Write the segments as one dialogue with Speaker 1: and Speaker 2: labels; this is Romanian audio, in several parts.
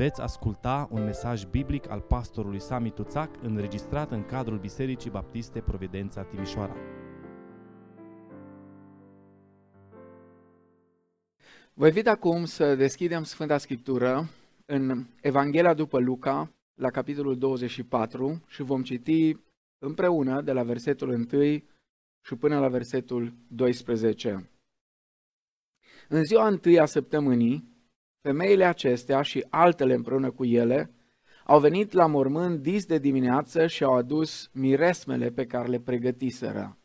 Speaker 1: Veți asculta un mesaj biblic al pastorului Sami Tuțac înregistrat în cadrul Bisericii Baptiste Providența Timișoara.
Speaker 2: Vă invit acum să deschidem Sfânta Scriptură în Evanghelia după Luca, la capitolul 24 și vom citi împreună de la versetul 1 și până la versetul 12. În ziua întâi a săptămânii, femeile acestea și altele împreună cu ele au venit la mormânt dis de dimineață și au adus miresmele pe care le pregătiseră.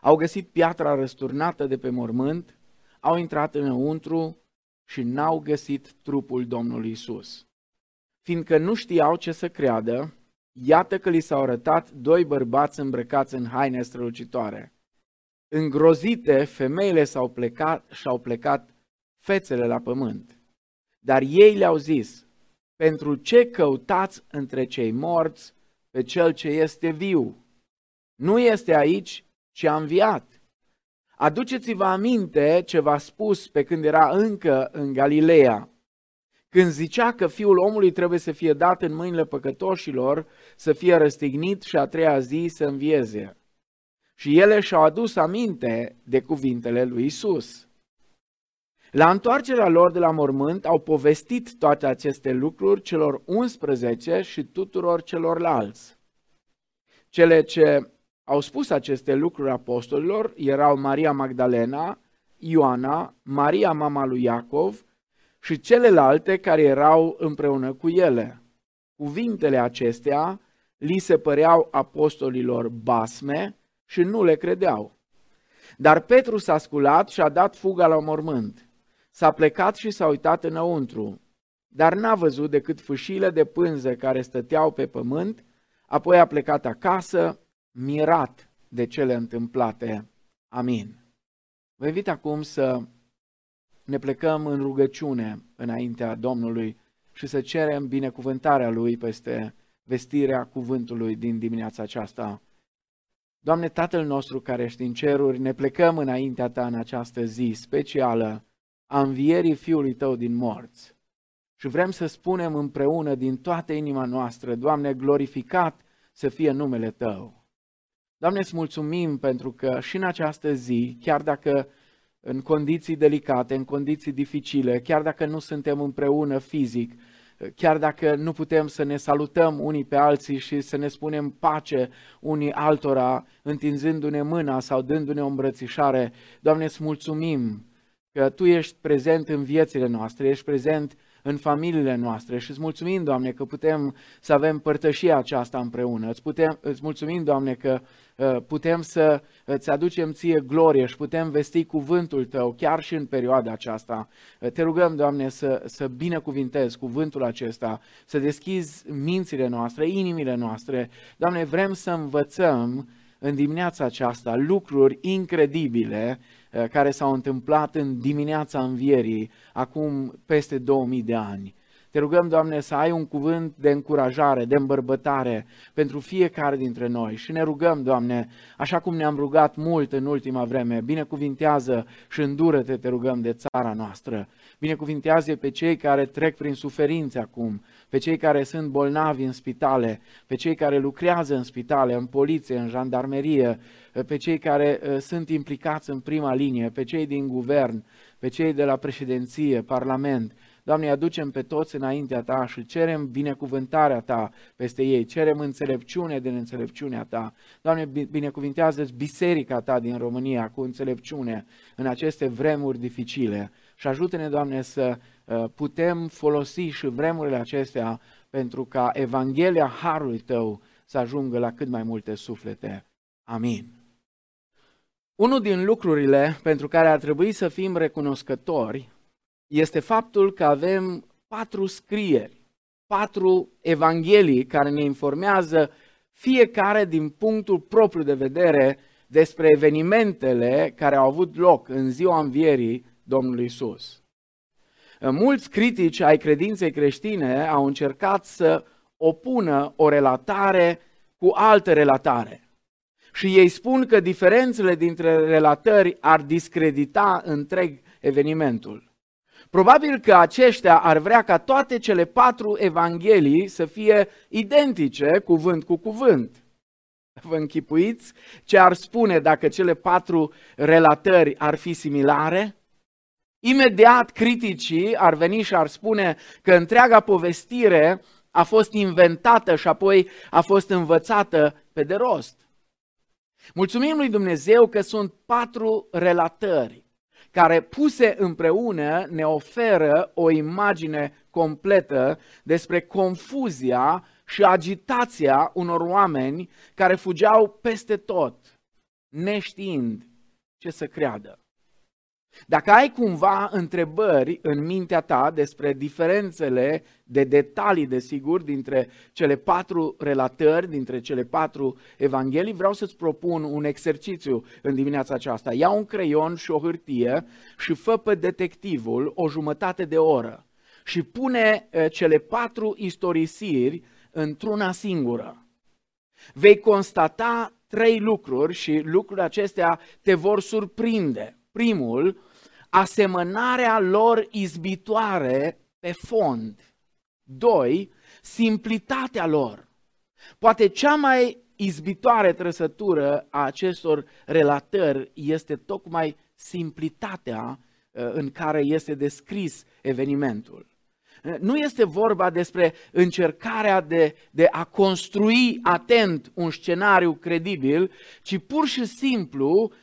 Speaker 2: Au găsit piatra răsturnată de pe mormânt, au intrat înăuntru și n-au găsit trupul Domnului Isus. Fiindcă nu știau ce să creadă, iată că li s-au arătat doi bărbați îmbrăcați în haine strălucitoare. Îngrozite, femeile s-au plecat și-au plecat fețele la pământ. Dar ei le-au zis, pentru ce căutați între cei morți pe cel ce este viu? Nu este aici, ci a înviat. Aduceți-vă aminte ce v-a spus pe când era încă în Galileea, când zicea că fiul omului trebuie să fie dat în mâinile păcătoșilor, să fie răstignit și a treia zi să învieze. Și ele și-au adus aminte de cuvintele lui Isus. La întoarcerea lor de la mormânt au povestit toate aceste lucruri celor 11 și tuturor celorlalți. Cele ce au spus aceste lucruri apostolilor erau Maria Magdalena, Ioana, Maria mama lui Iacov și celelalte care erau împreună cu ele. Cuvintele acestea li se păreau apostolilor basme și nu le credeau. Dar Petru s-a sculat și a dat fuga la mormânt. S-a plecat și s-a uitat înăuntru, dar n-a văzut decât fâșile de pânză care stăteau pe pământ, apoi a plecat acasă, mirat de cele întâmplate. Amin. Vă invit acum să ne plecăm în rugăciune înaintea Domnului și să cerem binecuvântarea Lui peste vestirea cuvântului din dimineața aceasta. Doamne, Tatăl nostru care ești în ceruri, ne plecăm înaintea Ta în această zi specială a învierii Fiului Tău din morți. Și vrem să spunem împreună din toată inima noastră, Doamne, glorificat să fie numele Tău. Doamne, îți mulțumim pentru că și în această zi, chiar dacă în condiții delicate, în condiții dificile, chiar dacă nu suntem împreună fizic, chiar dacă nu putem să ne salutăm unii pe alții și să ne spunem pace unii altora, întinzându-ne mâna sau dându-ne o îmbrățișare, Doamne, îți mulțumim că Tu ești prezent în viețile noastre, ești prezent în familiile noastre și îți mulțumim, Doamne, că putem să avem părtășia aceasta împreună. Îți, putem, îți mulțumim, Doamne, că uh, putem să îți aducem ție glorie și putem vesti cuvântul Tău chiar și în perioada aceasta. Uh, te rugăm, Doamne, să, să binecuvintezi cuvântul acesta, să deschizi mințile noastre, inimile noastre. Doamne, vrem să învățăm în dimineața aceasta lucruri incredibile Eh, care s-au întâmplat în dimineața învierii, acum peste 2000 de ani. Te rugăm, Doamne, să ai un cuvânt de încurajare, de îmbărbătare pentru fiecare dintre noi și ne rugăm, Doamne, așa cum ne-am rugat mult în ultima vreme, binecuvintează și îndură-te, te rugăm, de țara noastră. Binecuvintează pe cei care trec prin suferințe acum, pe cei care sunt bolnavi în spitale, pe cei care lucrează în spitale, în poliție, în jandarmerie, pe cei care uh, sunt implicați în prima linie, pe cei din guvern, pe cei de la președinție, parlament. Doamne, aducem pe toți înaintea Ta și cerem binecuvântarea Ta peste ei, cerem înțelepciune din înțelepciunea Ta. Doamne, binecuvintează biserica Ta din România cu înțelepciune în aceste vremuri dificile și ajută-ne, Doamne, să uh, putem folosi și vremurile acestea pentru ca Evanghelia Harului Tău să ajungă la cât mai multe suflete. Amin. Unul din lucrurile pentru care ar trebui să fim recunoscători este faptul că avem patru scrieri, patru evanghelii care ne informează fiecare din punctul propriu de vedere despre evenimentele care au avut loc în ziua învierii Domnului Isus. Mulți critici ai credinței creștine au încercat să opună o relatare cu altă relatare și ei spun că diferențele dintre relatări ar discredita întreg evenimentul. Probabil că aceștia ar vrea ca toate cele patru evanghelii să fie identice, cuvânt cu cuvânt. Vă închipuiți ce ar spune dacă cele patru relatări ar fi similare? Imediat criticii ar veni și ar spune că întreaga povestire a fost inventată și apoi a fost învățată pe de rost. Mulțumim lui Dumnezeu că sunt patru relatări care puse împreună ne oferă o imagine completă despre confuzia și agitația unor oameni care fugeau peste tot, neștiind ce să creadă. Dacă ai cumva întrebări în mintea ta despre diferențele de detalii, desigur, dintre cele patru relatări, dintre cele patru evanghelii, vreau să-ți propun un exercițiu în dimineața aceasta. Ia un creion și o hârtie și fă pe detectivul o jumătate de oră și pune eh, cele patru istorisiri într-una singură. Vei constata trei lucruri și lucrurile acestea te vor surprinde. Primul, asemănarea lor izbitoare pe fond. Doi, simplitatea lor. Poate cea mai izbitoare trăsătură a acestor relatări este tocmai simplitatea uh, în care este descris evenimentul. Nu este vorba despre încercarea de, de a construi atent un scenariu credibil, ci pur și simplu Uh,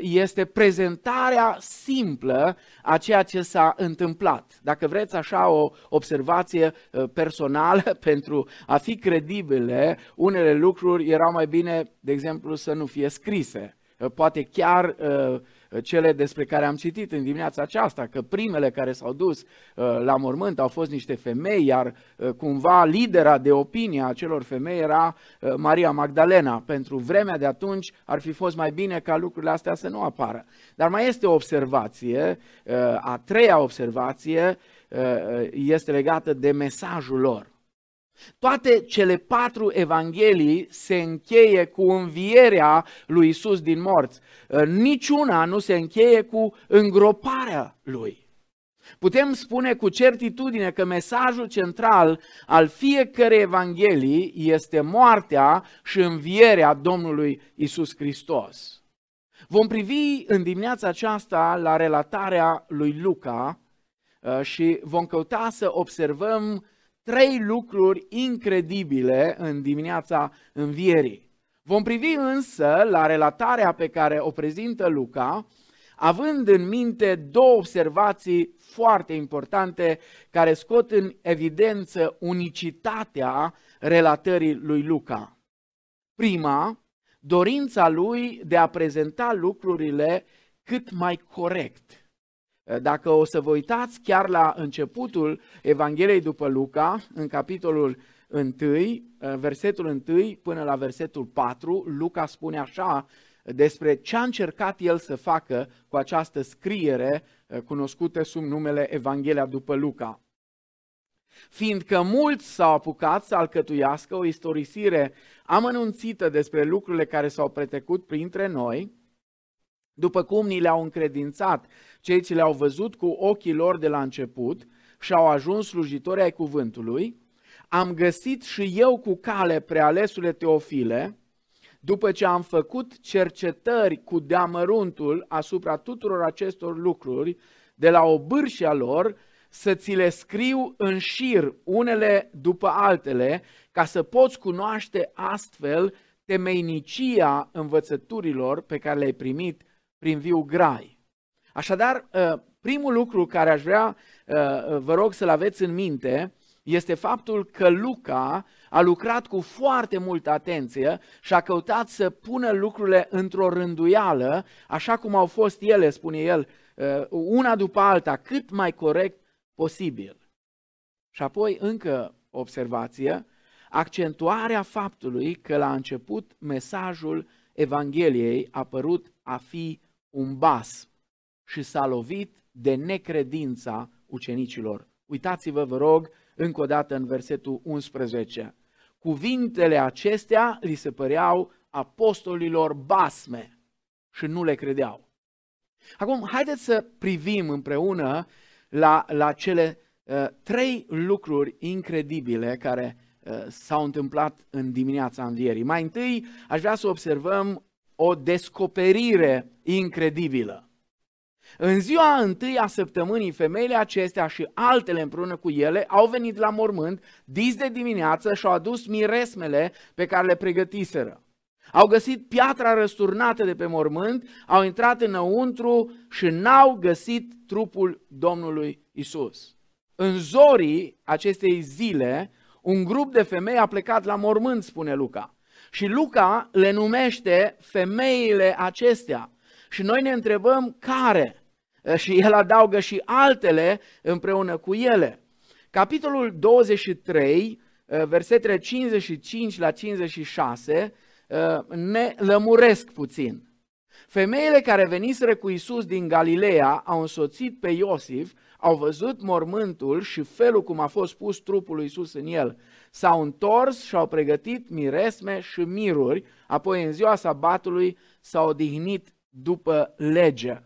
Speaker 2: este prezentarea simplă a ceea ce s-a întâmplat. Dacă vreți așa o observație uh, personală pentru a fi credibile, unele lucruri erau mai bine, de exemplu, să nu fie scrise. Uh, poate chiar cele despre care am citit în dimineața aceasta, că primele care s-au dus uh, la mormânt au fost niște femei, iar uh, cumva lidera de opinie a celor femei era uh, Maria Magdalena. Pentru vremea de atunci ar fi fost mai bine ca lucrurile astea să nu apară. Dar mai este o observație, a treia observație este legată de mesajul lor. Toate cele patru evanghelii se încheie cu învierea lui Isus din morți. Niciuna nu se încheie cu îngroparea lui. Putem spune cu certitudine că mesajul central al fiecărei evanghelii este moartea și învierea Domnului Isus Hristos. Vom privi în dimineața aceasta la relatarea lui Luca uh, și vom căuta să observăm trei lucruri incredibile în dimineața învierii. Vom privi însă la relatarea pe care o prezintă Luca, având în minte două observații foarte importante care scot în evidență unicitatea relatării lui Luca. Prima, dorința lui de a prezenta lucrurile cât mai corect. Eh, dacă o să vă uitați chiar la începutul Evangheliei după Luca, în capitolul 1, eh, versetul 1 până la versetul 4, Luca spune așa despre ce a încercat el să facă cu această scriere eh, cunoscută sub numele Evanghelia după Luca. Fiindcă mulți s-au apucat să alcătuiască o istorisire amănunțită despre lucrurile care s-au pretecut printre noi, după cum ni le-au încredințat cei ce le-au văzut cu ochii lor de la început și au ajuns slujitori ai cuvântului, am găsit și eu cu cale prealesule Teofile, după ce am făcut cercetări cu deamăruntul asupra tuturor acestor lucruri, de la o bârșia lor, să ți le scriu în șir, unele după altele, ca să poți cunoaște astfel temeinicia învățăturilor pe care le-ai primit prin viu grai. Așadar, ă, primul lucru care aș vrea, ă, vă rog să-l aveți în minte, este faptul că Luca a lucrat cu foarte multă atenție și a căutat să pună lucrurile într-o rânduială, așa cum au fost ele, spune el, ă, una după alta, cât mai corect posibil. Și apoi încă observație, accentuarea faptului că la început mesajul Evangheliei a părut a fi un bas și s-a lovit de necredința ucenicilor. Uitați-vă, vă rog, încă o dată în versetul 11. Cuvintele acestea li se păreau apostolilor basme și nu le credeau. Acum, haideți să privim împreună la, la cele uh, trei lucruri incredibile care uh, s-au întâmplat în dimineața învierii. Mai întâi aș vrea să observăm o descoperire incredibilă. În ziua întâi a săptămânii, femeile acestea și altele împreună cu ele au venit la mormânt dis de dimineață și au adus miresmele pe care le pregătiseră. Au găsit piatra răsturnată de pe mormânt, au intrat înăuntru și n-au găsit trupul Domnului Isus. În zorii acestei zile, un grup de femei a plecat la mormânt, spune Luca. Și Luca le numește femeile acestea. Și noi ne întrebăm care. Și el adaugă și altele împreună cu ele. Capitolul 23, versetele 55 la 56, ne lămuresc puțin. Femeile care veniseră cu Isus din Galileea au însoțit pe Iosif, au văzut mormântul și felul cum a fost pus trupul lui Isus în el. S-au întors și au pregătit miresme și miruri, apoi în ziua sabatului s-au odihnit după lege.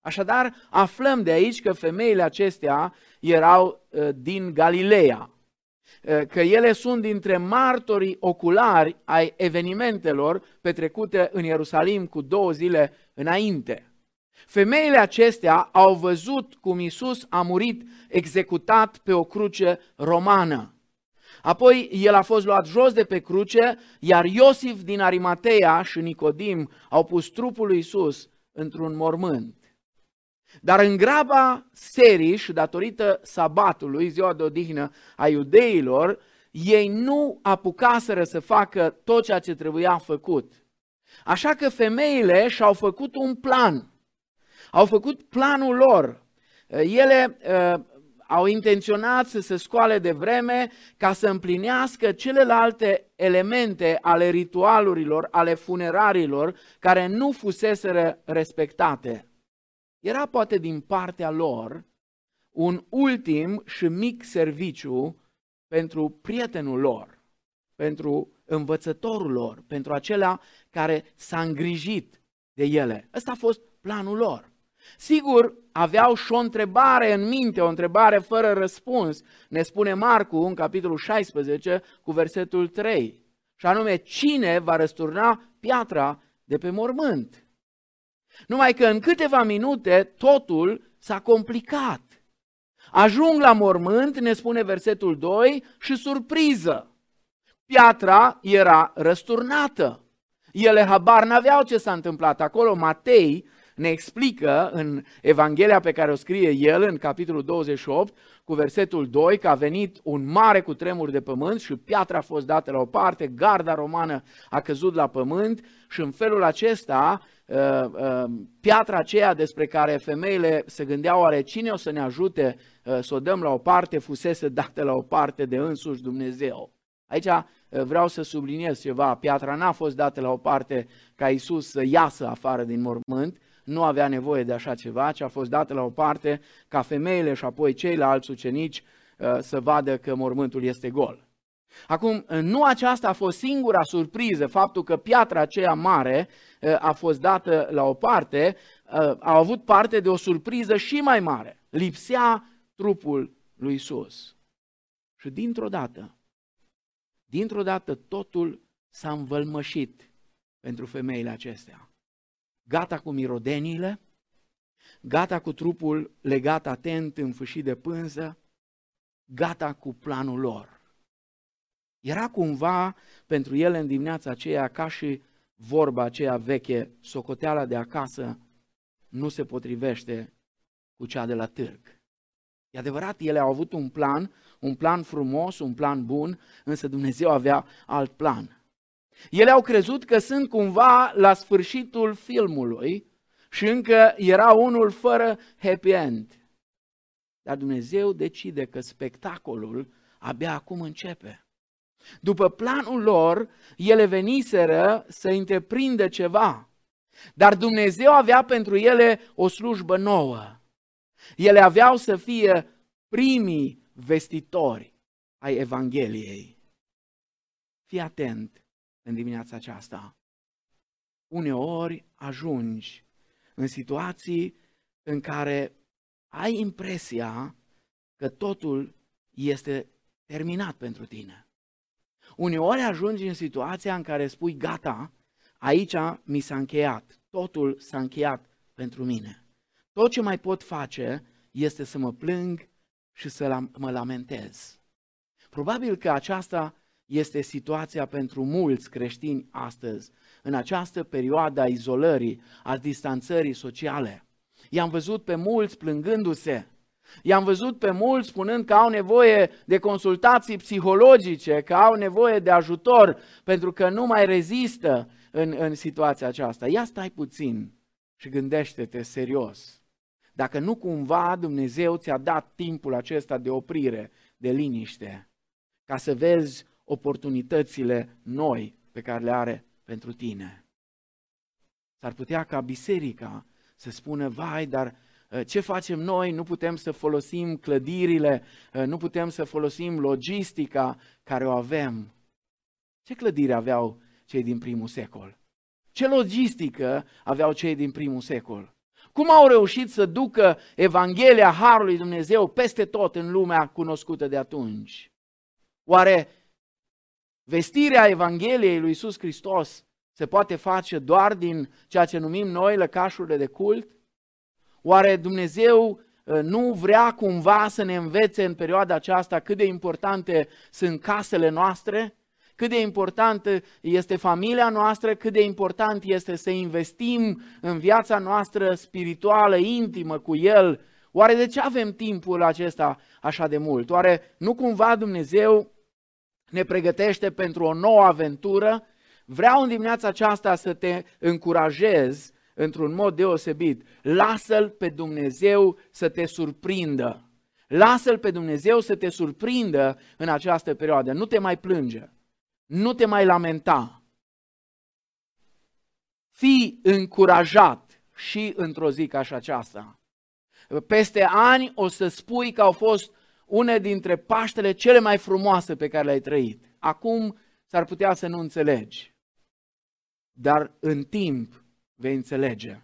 Speaker 2: Așadar, aflăm de aici că femeile acestea erau uh, din Galileea, uh, că ele sunt dintre martorii oculari ai evenimentelor petrecute în Ierusalim cu două zile înainte. Femeile acestea au văzut cum Isus a murit executat pe o cruce romană. Apoi el a fost luat jos de pe cruce, iar Iosif din Arimatea și Nicodim au pus trupul lui Isus într-un mormânt. Dar în graba serii și datorită sabatului, ziua de odihnă a iudeilor, ei nu apucaseră să facă tot ceea ce trebuia făcut. Așa că femeile și-au făcut un plan. Au făcut planul lor. Ele uh, au intenționat să se scoale de vreme ca să împlinească celelalte elemente ale ritualurilor, ale funerarilor, care nu fuseseră respectate. Era poate din partea lor un ultim și mic serviciu pentru prietenul lor, pentru învățătorul lor, pentru acela care s-a îngrijit de ele. Ăsta a fost planul lor. Sigur, aveau și o întrebare în minte, o întrebare fără răspuns. Ne spune Marcu în capitolul 16 cu versetul 3. Și anume, cine va răsturna piatra de pe mormânt? Numai că în câteva minute totul s-a complicat. Ajung la mormânt, ne spune versetul 2, și surpriză. Piatra era răsturnată. Ele habar n-aveau ce s-a întâmplat acolo. Matei ne explică în Evanghelia pe care o scrie el în capitolul 28 cu versetul 2 că a venit un mare cutremur de pământ și piatra a fost dată la o parte, garda romană a căzut la pământ și în felul acesta uh, uh, piatra aceea despre care femeile se gândeau oare cine o să ne ajute uh, să o dăm la o parte, fusese dată la o parte de însuși Dumnezeu. Aici vreau să subliniez ceva, piatra n-a fost dată la o parte ca Isus să iasă afară din mormânt, nu avea nevoie de așa ceva, ci a fost dată la o parte ca femeile și apoi ceilalți ucenici uh, să vadă că mormântul este gol. Acum, uh, nu aceasta a fost singura surpriză, faptul că piatra aceea mare uh, a fost dată la o parte, a avut parte de o surpriză și mai mare. Lipsea trupul lui Isus. Și dintr-o dată, dintr-o dată totul s-a învălmășit pentru femeile acestea gata cu mirodeniile, gata cu trupul legat atent, înfâșit de pânză, gata cu planul lor. Era cumva pentru ele în dimineața aceea ca și vorba aceea veche, socoteala de acasă nu se potrivește cu cea de la târg. E adevărat, ele au avut un plan, un plan frumos, un plan bun, însă Dumnezeu avea alt plan. Ele au crezut că sunt cumva la sfârșitul filmului și încă era unul fără happy end. Dar Dumnezeu decide că spectacolul abia acum începe. După planul lor, ele veniseră să întreprindă ceva. Dar Dumnezeu avea pentru ele o slujbă nouă. Ele aveau să fie primii vestitori ai Evangheliei. Fii atent în dimineața aceasta. Uneori ajungi în situații în care ai impresia că totul este terminat pentru tine. Uneori ajungi în situația în care spui, gata, aici mi s-a încheiat, totul s-a încheiat pentru mine. Tot ce mai pot face este să mă plâng și să mă lamentez. Probabil că aceasta este situația pentru mulți creștini astăzi, în această perioadă a izolării, a distanțării sociale. I-am văzut pe mulți plângându-se, I-am văzut pe mulți spunând că au nevoie de consultații psihologice, că au nevoie de ajutor pentru că nu mai rezistă în, în situația aceasta. Ia stai puțin și gândește-te serios. Dacă nu cumva Dumnezeu ți-a dat timpul acesta de oprire, de liniște, ca să vezi oportunitățile noi pe care le are pentru tine. S-ar putea ca biserica să spună, vai, dar uh, ce facem noi? Nu putem să folosim clădirile, uh, nu putem să folosim logistica care o avem. Ce clădiri aveau cei din primul secol? Ce logistică aveau cei din primul secol? Cum au reușit să ducă Evanghelia Harului Dumnezeu peste tot în lumea cunoscută de atunci? Oare vestirea Evangheliei lui Iisus Hristos se poate face doar din ceea ce numim noi lăcașurile de cult? Oare Dumnezeu ă, nu vrea cumva să ne învețe în perioada aceasta cât de importante sunt casele noastre? Cât de importantă este familia noastră, cât de important este să investim în viața noastră spirituală, intimă cu El. Oare de ce avem timpul acesta așa de mult? Oare nu cumva Dumnezeu ne pregătește pentru o nouă aventură? Vreau în dimineața aceasta să te încurajez într-un mod deosebit. Lasă-L pe Dumnezeu să te surprindă. Lasă-L pe Dumnezeu să te surprindă în această perioadă. Nu te mai plânge. Nu te mai lamenta. Fii încurajat și într-o zi ca și aceasta. Peste ani o să spui că au fost une dintre Paștele cele mai frumoase pe care le-ai trăit. Acum s-ar putea să nu înțelegi, dar în timp vei înțelege.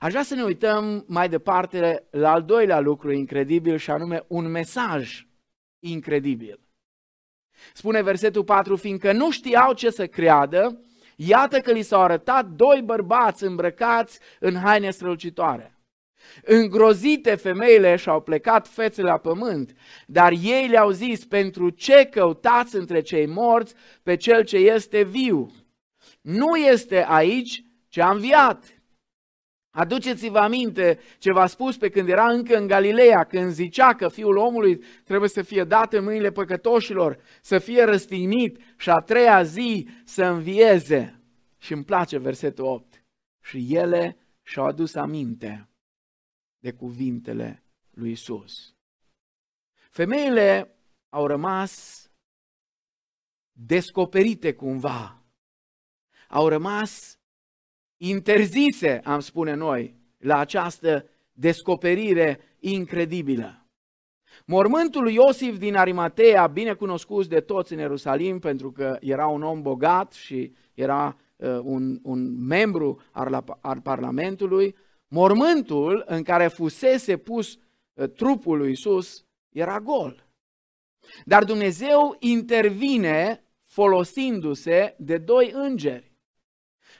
Speaker 2: Aș vrea să ne uităm mai departe la al doilea lucru incredibil și anume un mesaj incredibil. Spune versetul 4, fiindcă nu știau ce să creadă, iată că li s-au arătat doi bărbați îmbrăcați în haine strălucitoare. Îngrozite femeile și-au plecat fețele la pământ, dar ei le-au zis, pentru ce căutați între cei morți pe cel ce este viu? Nu este aici, ce a înviat. Aduceți-vă aminte ce v-a spus pe când era încă în Galileea, când zicea că Fiul omului trebuie să fie dat în mâinile păcătoșilor, să fie răstignit și a treia zi să învieze. Și îmi place versetul 8. Și ele și-au adus aminte de cuvintele lui Isus. Femeile au rămas descoperite cumva. Au rămas interzise, am spune noi, la această descoperire incredibilă. Mormântul lui Iosif din Arimatea, bine cunoscut de toți în Ierusalim, pentru că era un om bogat și era uh, un, un membru al, al Parlamentului, mormântul în care fusese pus uh, trupul lui Isus era gol. Dar Dumnezeu intervine folosindu-se de doi îngeri.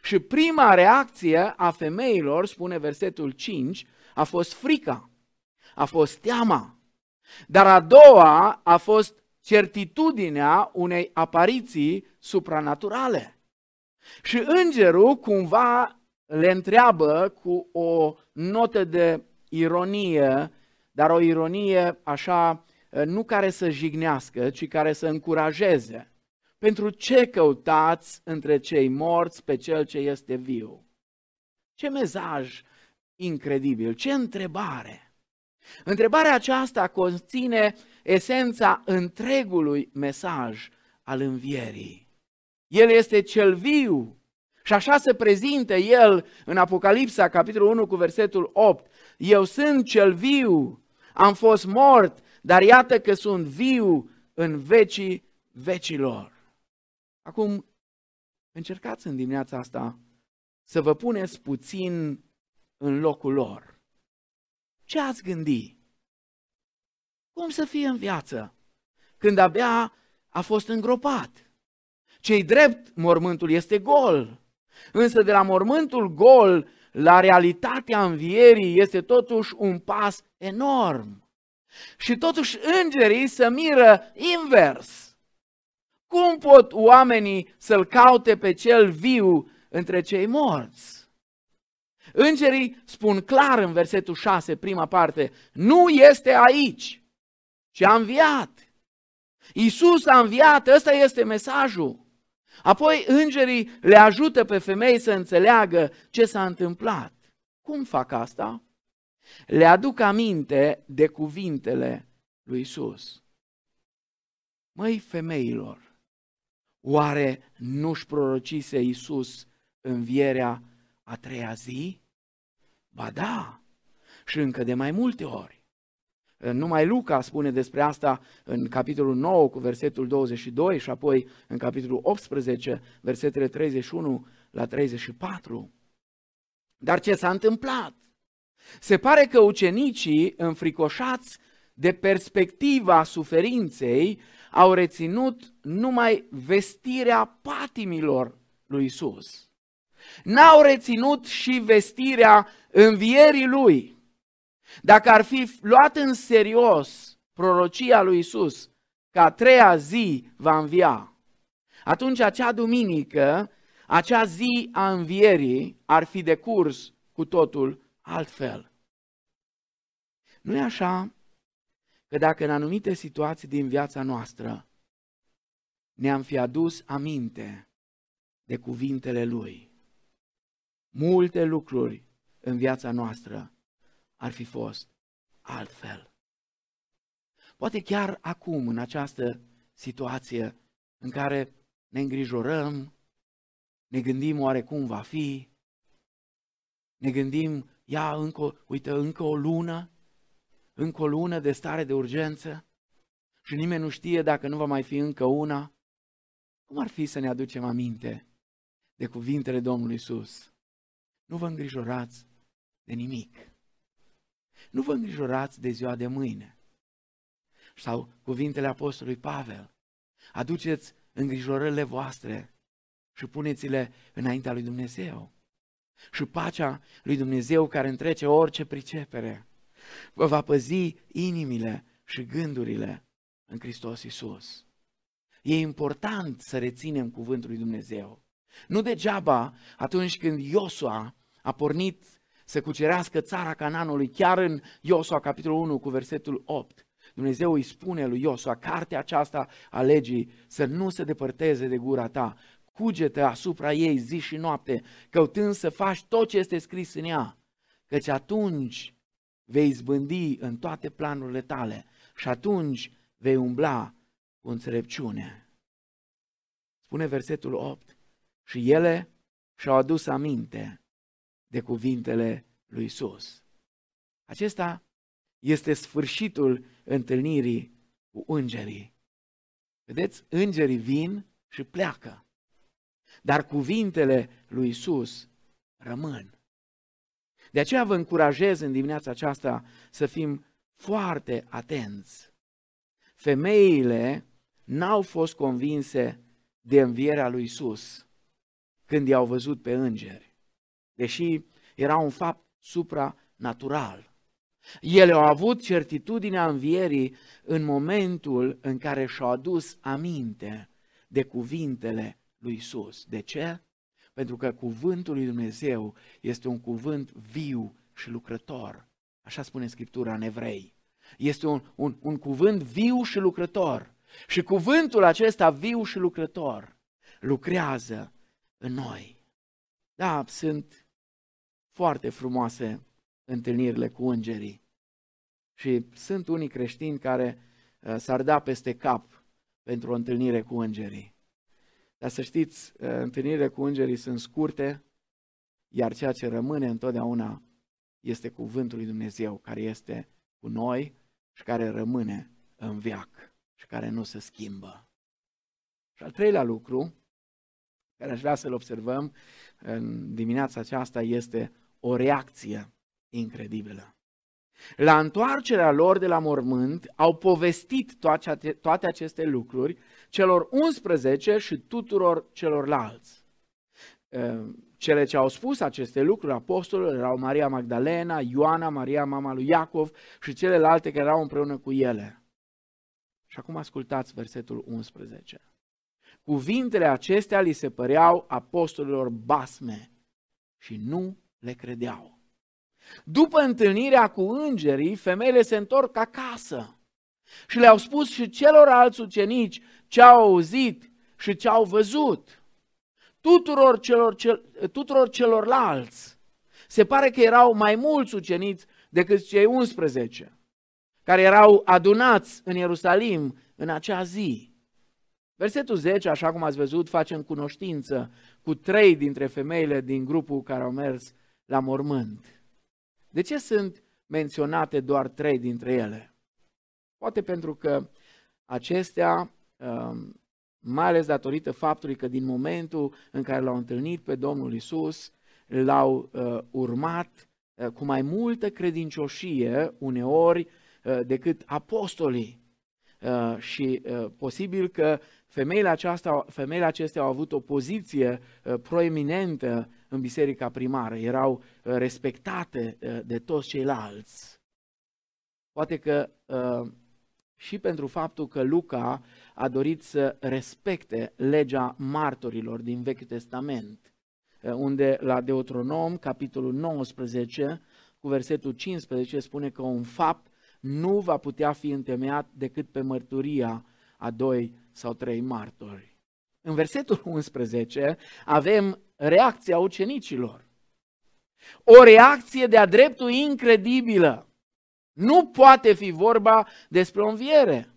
Speaker 2: Și prima reacție a femeilor, spune versetul 5, a fost frica, a fost teama. Dar a doua a fost certitudinea unei apariții supranaturale. Și îngerul cumva le întreabă cu o notă de ironie, dar o ironie așa, nu care să jignească, ci care să încurajeze. Pentru ce căutați între cei morți pe cel ce este viu? Ce mesaj incredibil, ce întrebare! Întrebarea aceasta conține esența întregului mesaj al învierii. El este cel viu și așa se prezintă el în Apocalipsa, capitolul 1 cu versetul 8. Eu sunt cel viu, am fost mort, dar iată că sunt viu în vecii vecilor. Acum, încercați în dimineața asta să vă puneți puțin în locul lor. ce ați gândi? Cum să fie în viață? Când abia a fost îngropat. Cei drept, mormântul este gol. Însă de la mormântul gol la realitatea învierii este totuși un pas enorm. Și totuși îngerii se miră invers. Cum pot oamenii să-l caute pe cel viu între cei morți? Îngerii spun clar în versetul 6, prima parte, nu este aici, ci a înviat. Iisus a înviat, ăsta este mesajul. Apoi îngerii le ajută pe femei să înțeleagă ce s-a întâmplat. Cum fac asta? Le aduc aminte de cuvintele lui Isus. Măi femeilor, oare nu-și prorocise Isus învierea a treia zi? Ba da, și încă de mai multe ori. Numai Luca spune despre asta în capitolul 9 cu versetul 22 și apoi în capitolul 18, versetele 31 la 34. Dar ce s-a întâmplat? Se pare că ucenicii, înfricoșați de perspectiva suferinței, au reținut numai vestirea patimilor lui Isus. N-au reținut și vestirea învierii lui. Dacă ar fi luat în serios prorocia lui Isus că a treia zi va învia, atunci acea duminică, acea zi a învierii ar fi de curs cu totul altfel. Nu e așa că dacă în anumite situații din viața noastră ne-am fi adus aminte de cuvintele Lui, multe lucruri în viața noastră ar fi fost altfel. Poate chiar acum, în această situație în care ne îngrijorăm, ne gândim oare cum va fi, ne gândim, ia încă, uite, încă o lună, încă o lună de stare de urgență și nimeni nu știe dacă nu va mai fi încă una, cum ar fi să ne aducem aminte de cuvintele Domnului Isus? Nu vă îngrijorați de nimic. Nu vă îngrijorați de ziua de mâine. Sau cuvintele Apostolului Pavel. Aduceți îngrijorările voastre și puneți-le înaintea lui Dumnezeu. Și pacea lui Dumnezeu care întrece orice pricepere vă va păzi inimile și gândurile în Hristos Isus. E important să reținem cuvântul lui Dumnezeu. Nu degeaba atunci când Iosua a pornit să cucerească țara Cananului, chiar în Iosua, capitolul 1, cu versetul 8. Dumnezeu îi spune lui Iosua, cartea aceasta a legii să nu se depărteze de gura ta, cugetă asupra ei zi și noapte, căutând să faci tot ce este scris în ea, căci atunci vei zbândi în toate planurile tale și atunci vei umbla cu înțelepciune. Spune versetul 8, și ele și-au adus aminte de cuvintele lui Isus. Acesta este sfârșitul întâlnirii cu îngerii. Vedeți, îngerii vin și pleacă, dar cuvintele lui Isus rămân. De aceea vă încurajez în dimineața aceasta să fim foarte atenți. Femeile n-au fost convinse de învierea lui Isus când i-au văzut pe îngeri deși era un fapt supranatural. Ele au avut certitudinea învierii în momentul în care și-au adus aminte de cuvintele lui Isus. De ce? Pentru că cuvântul lui Dumnezeu este un cuvânt viu și lucrător. Așa spune Scriptura în Evrei. Este un, un, un cuvânt viu și lucrător. Și cuvântul acesta viu și lucrător lucrează în noi. Da, sunt foarte frumoase întâlnirile cu îngerii. Și sunt unii creștini care uh, s-ar da peste cap pentru o întâlnire cu îngerii. Dar să știți, uh, întâlnirile cu îngerii sunt scurte, iar ceea ce rămâne întotdeauna este cuvântul lui Dumnezeu care este cu noi și care rămâne în viac și care nu se schimbă. Și al treilea lucru care aș vrea să-l observăm în dimineața aceasta este o reacție incredibilă. La întoarcerea lor de la mormânt au povestit toate aceste lucruri celor 11 și tuturor celorlalți. Ehm, cele ce au spus aceste lucruri apostolilor erau Maria Magdalena, Ioana, Maria mama lui Iacov și celelalte care erau împreună cu ele. Și acum ascultați versetul 11. Cuvintele acestea li se păreau apostolilor basme și nu le credeau. După întâlnirea cu îngerii, femeile se întorc acasă și le-au spus și celorlalți ucenici ce au auzit și ce au văzut. Tuturor, celor, cel, tuturor celorlalți. Se pare că erau mai mulți uceniți decât cei 11 care erau adunați în Ierusalim în acea zi. Versetul 10, așa cum ați văzut, facem cunoștință cu trei dintre femeile din grupul care au mers la mormânt. De ce sunt menționate doar trei dintre ele? Poate pentru că acestea, um, mai ales datorită faptului că din momentul în care l-au întâlnit pe Domnul Isus, l-au uh, urmat uh, cu mai multă credincioșie, uneori, uh, decât apostolii. Și posibil că femeile, aceasta, femeile acestea au avut o poziție proeminentă în biserica primară, erau respectate de toți ceilalți. Poate că și pentru faptul că Luca a dorit să respecte legea martorilor din Vechiul Testament, eh, unde la Deuteronom, capitolul 19, cu versetul 15, spune că un fapt nu va putea fi întemeiat decât pe mărturia a doi sau trei martori. În versetul 11 avem reacția ucenicilor. O reacție de-a dreptul incredibilă. Nu poate fi vorba despre o înviere.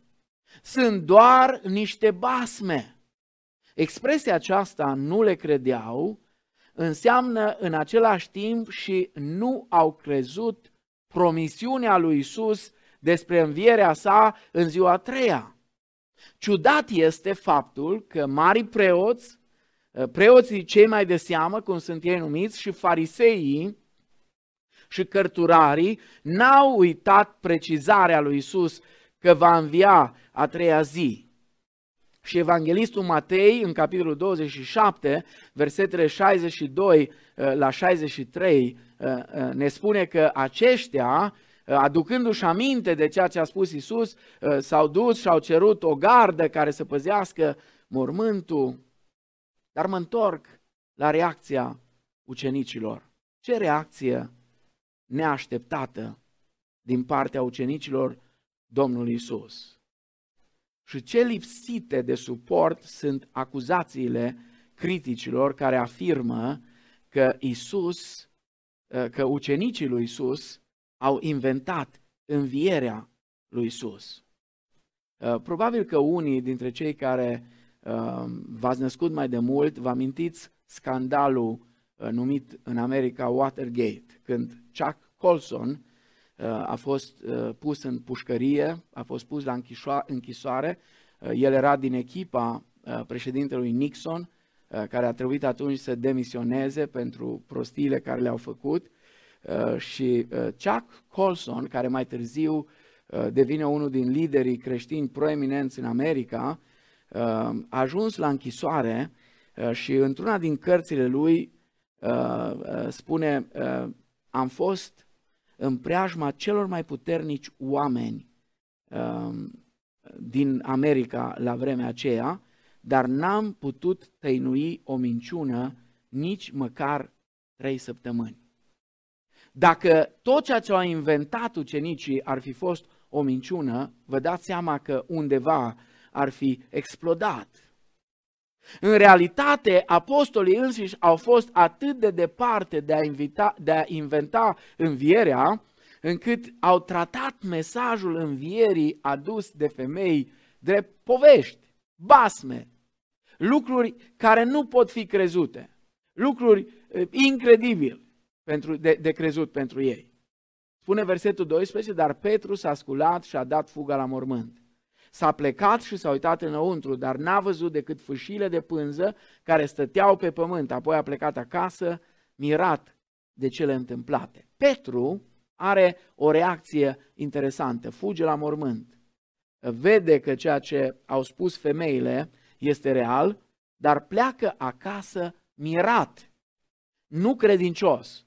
Speaker 2: Sunt doar niște basme. Expresia aceasta nu le credeau, înseamnă în același timp și nu au crezut promisiunea lui Isus despre învierea sa în ziua a treia. Ciudat este faptul că mari preoți, preoții cei mai de seamă, cum sunt ei numiți, și fariseii, și cărturarii n-au uitat precizarea lui Isus că va învia a treia zi. Și evanghelistul Matei, în capitolul 27, versetele 62 uh, la 63, uh, uh, ne spune că aceștia, aducându-și aminte de ceea ce a spus Isus, s-au dus și au cerut o gardă care să păzească mormântul. Dar mă întorc la reacția ucenicilor. Ce reacție neașteptată din partea ucenicilor Domnului Isus. Și ce lipsite de suport sunt acuzațiile criticilor care afirmă că Isus, că ucenicii lui Isus au inventat învierea lui Isus. Probabil că unii dintre cei care v-ați născut mai de mult, vă amintiți scandalul numit în America Watergate, când Chuck Colson uh, a fost uh, pus în pușcărie, a fost pus la închisoare. Uh, el era din echipa președintelui Nixon, care a trebuit atunci să demisioneze pentru prostiile care le-au făcut. Și Chuck Colson, care mai târziu devine unul din liderii creștini proeminenți în America, a ajuns la închisoare și într-una din cărțile lui spune am fost în preajma celor mai puternici oameni um, din America la vremea aceea, dar n-am putut tăinui o minciună nici măcar trei săptămâni. Dacă tot ceea ce au inventat ucenicii ar fi fost o minciună, vă dați seama că undeva ar fi explodat. În realitate, apostolii înșiși au fost atât de departe de a, invita, de a inventa învierea, încât au tratat mesajul învierii adus de femei drept povești, basme, lucruri care nu pot fi crezute, lucruri eh, incredibile pentru, de, de crezut pentru ei. Spune versetul 12, dar Petru s-a sculat și a dat fuga la mormânt. S-a plecat și s-a uitat înăuntru, dar n-a văzut decât fâșile de pânză care stăteau pe pământ. Apoi a plecat acasă, mirat de cele întâmplate. Petru are o reacție interesantă, fuge la mormânt. Vede că ceea ce au spus femeile este real, dar pleacă acasă mirat, nu credincios.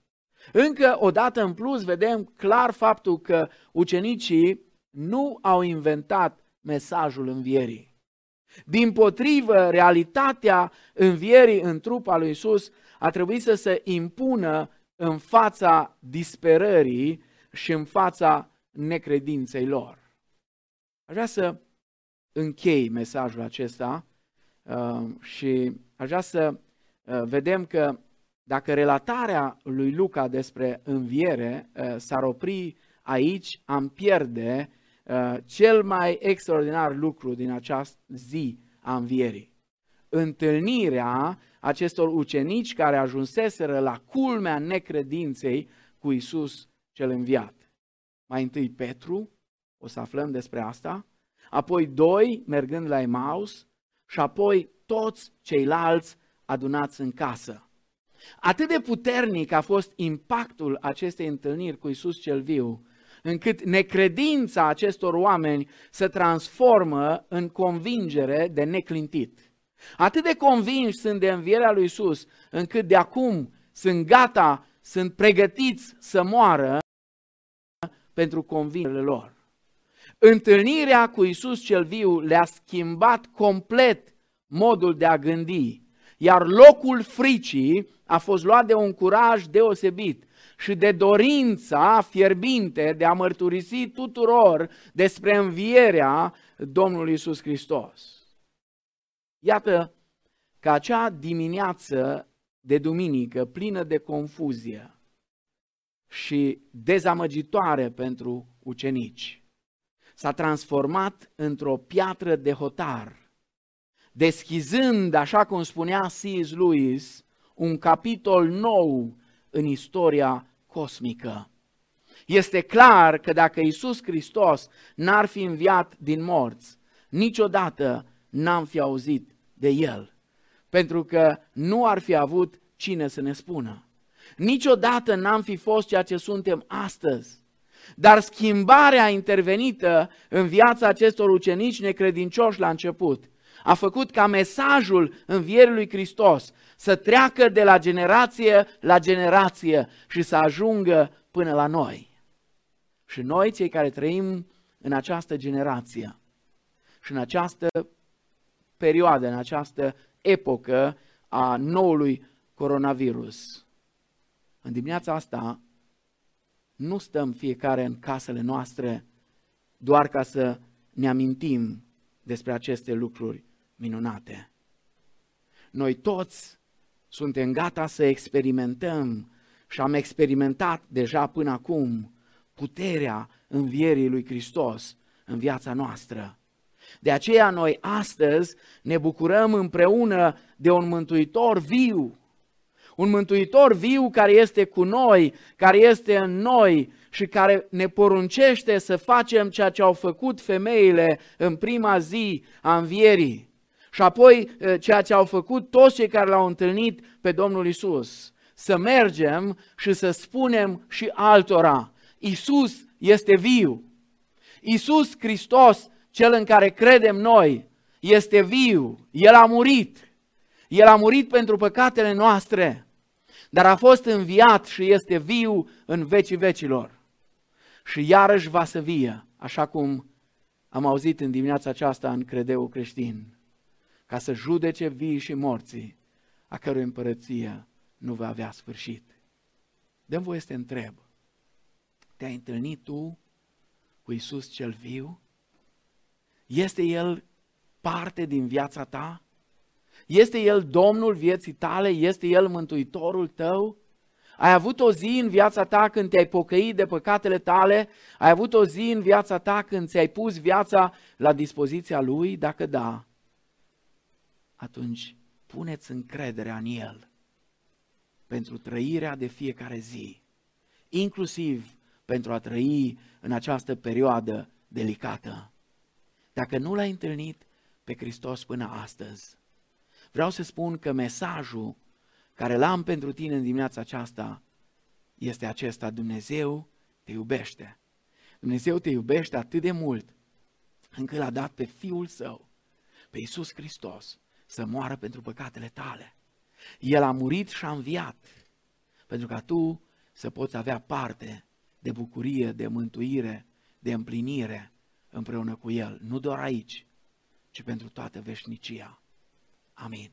Speaker 2: Încă o dată în plus vedem clar faptul că ucenicii nu au inventat mesajul învierii. Din potrivă, realitatea învierii în trup al lui Isus a trebuit să se impună în fața disperării și în fața necredinței lor. Aș vrea să închei mesajul acesta uh, și aș vrea să uh, vedem că dacă relatarea lui Luca despre înviere uh, s-ar opri aici, am pierde uh, cel mai extraordinar lucru din această zi a învierii. Întâlnirea acestor ucenici care ajunseseră la culmea necredinței cu Isus cel înviat. Mai întâi Petru, o să aflăm despre asta, apoi doi mergând la Emaus și apoi toți ceilalți adunați în casă. Atât de puternic a fost impactul acestei întâlniri cu Isus cel viu, încât necredința acestor oameni se transformă în convingere de neclintit. Atât de convinși sunt de învierea lui Isus, încât de acum sunt gata, sunt pregătiți să moară pentru convingerile lor. Întâlnirea cu Isus cel viu le-a schimbat complet modul de a gândi, iar locul fricii a fost luat de un curaj deosebit și de dorința fierbinte de a mărturisi tuturor despre învierea Domnului Isus Hristos. Iată că acea dimineață de duminică, plină de confuzie și dezamăgitoare pentru ucenici, s-a transformat într-o piatră de hotar, deschizând, așa cum spunea C.S. Lewis, un capitol nou în istoria cosmică. Este clar că dacă Isus Hristos n-ar fi înviat din morți, niciodată n-am fi auzit de El, pentru că nu ar fi avut cine să ne spună. Niciodată n-am fi fost ceea ce suntem astăzi. Dar schimbarea intervenită în viața acestor ucenici necredincioși la început a făcut ca mesajul învierii lui Hristos să treacă de la generație la generație și să ajungă până la noi. Și noi, cei care trăim în această generație și în această perioadă, în această epocă a noului coronavirus. În dimineața asta nu stăm fiecare în casele noastre doar ca să ne amintim despre aceste lucruri minunate. Noi toți suntem gata să experimentăm și am experimentat deja până acum puterea învierii lui Hristos în viața noastră. De aceea noi astăzi ne bucurăm împreună de un mântuitor viu. Un mântuitor viu care este cu noi, care este în noi și care ne poruncește să facem ceea ce au făcut femeile în prima zi a învierii. Și apoi ceea ce au făcut toți cei care l-au întâlnit pe Domnul Isus. Să mergem și să spunem și altora, Isus este viu. Isus Hristos cel în care credem noi, este viu, El a murit. El a murit pentru păcatele noastre, dar a fost înviat și este viu în vecii vecilor. Și iarăși va să vie, așa cum am auzit în dimineața aceasta în credeu creștin, ca să judece vii și morții, a cărui împărăție nu va avea sfârșit. Dăm voie să te întreb, te-ai întâlnit tu cu Isus cel viu? Este El parte din viața ta? Este El Domnul vieții tale? Este El Mântuitorul tău? Ai avut o zi în viața ta când te-ai pocăit de păcatele tale? Ai avut o zi în viața ta când ți-ai pus viața la dispoziția Lui? Dacă da, atunci puneți încrederea în El pentru trăirea de fiecare zi, inclusiv pentru a trăi în această perioadă delicată. Dacă nu l-ai întâlnit pe Hristos până astăzi, vreau să spun că mesajul care l-am pentru tine în dimineața aceasta este acesta. Dumnezeu te iubește. Dumnezeu te iubește atât de mult încât l-a dat pe Fiul Său, pe Iisus Hristos, să moară pentru păcatele tale. El a murit și a înviat pentru ca tu să poți avea parte de bucurie, de mântuire, de împlinire împreună cu El, nu doar aici, ci pentru toată veșnicia. Amin.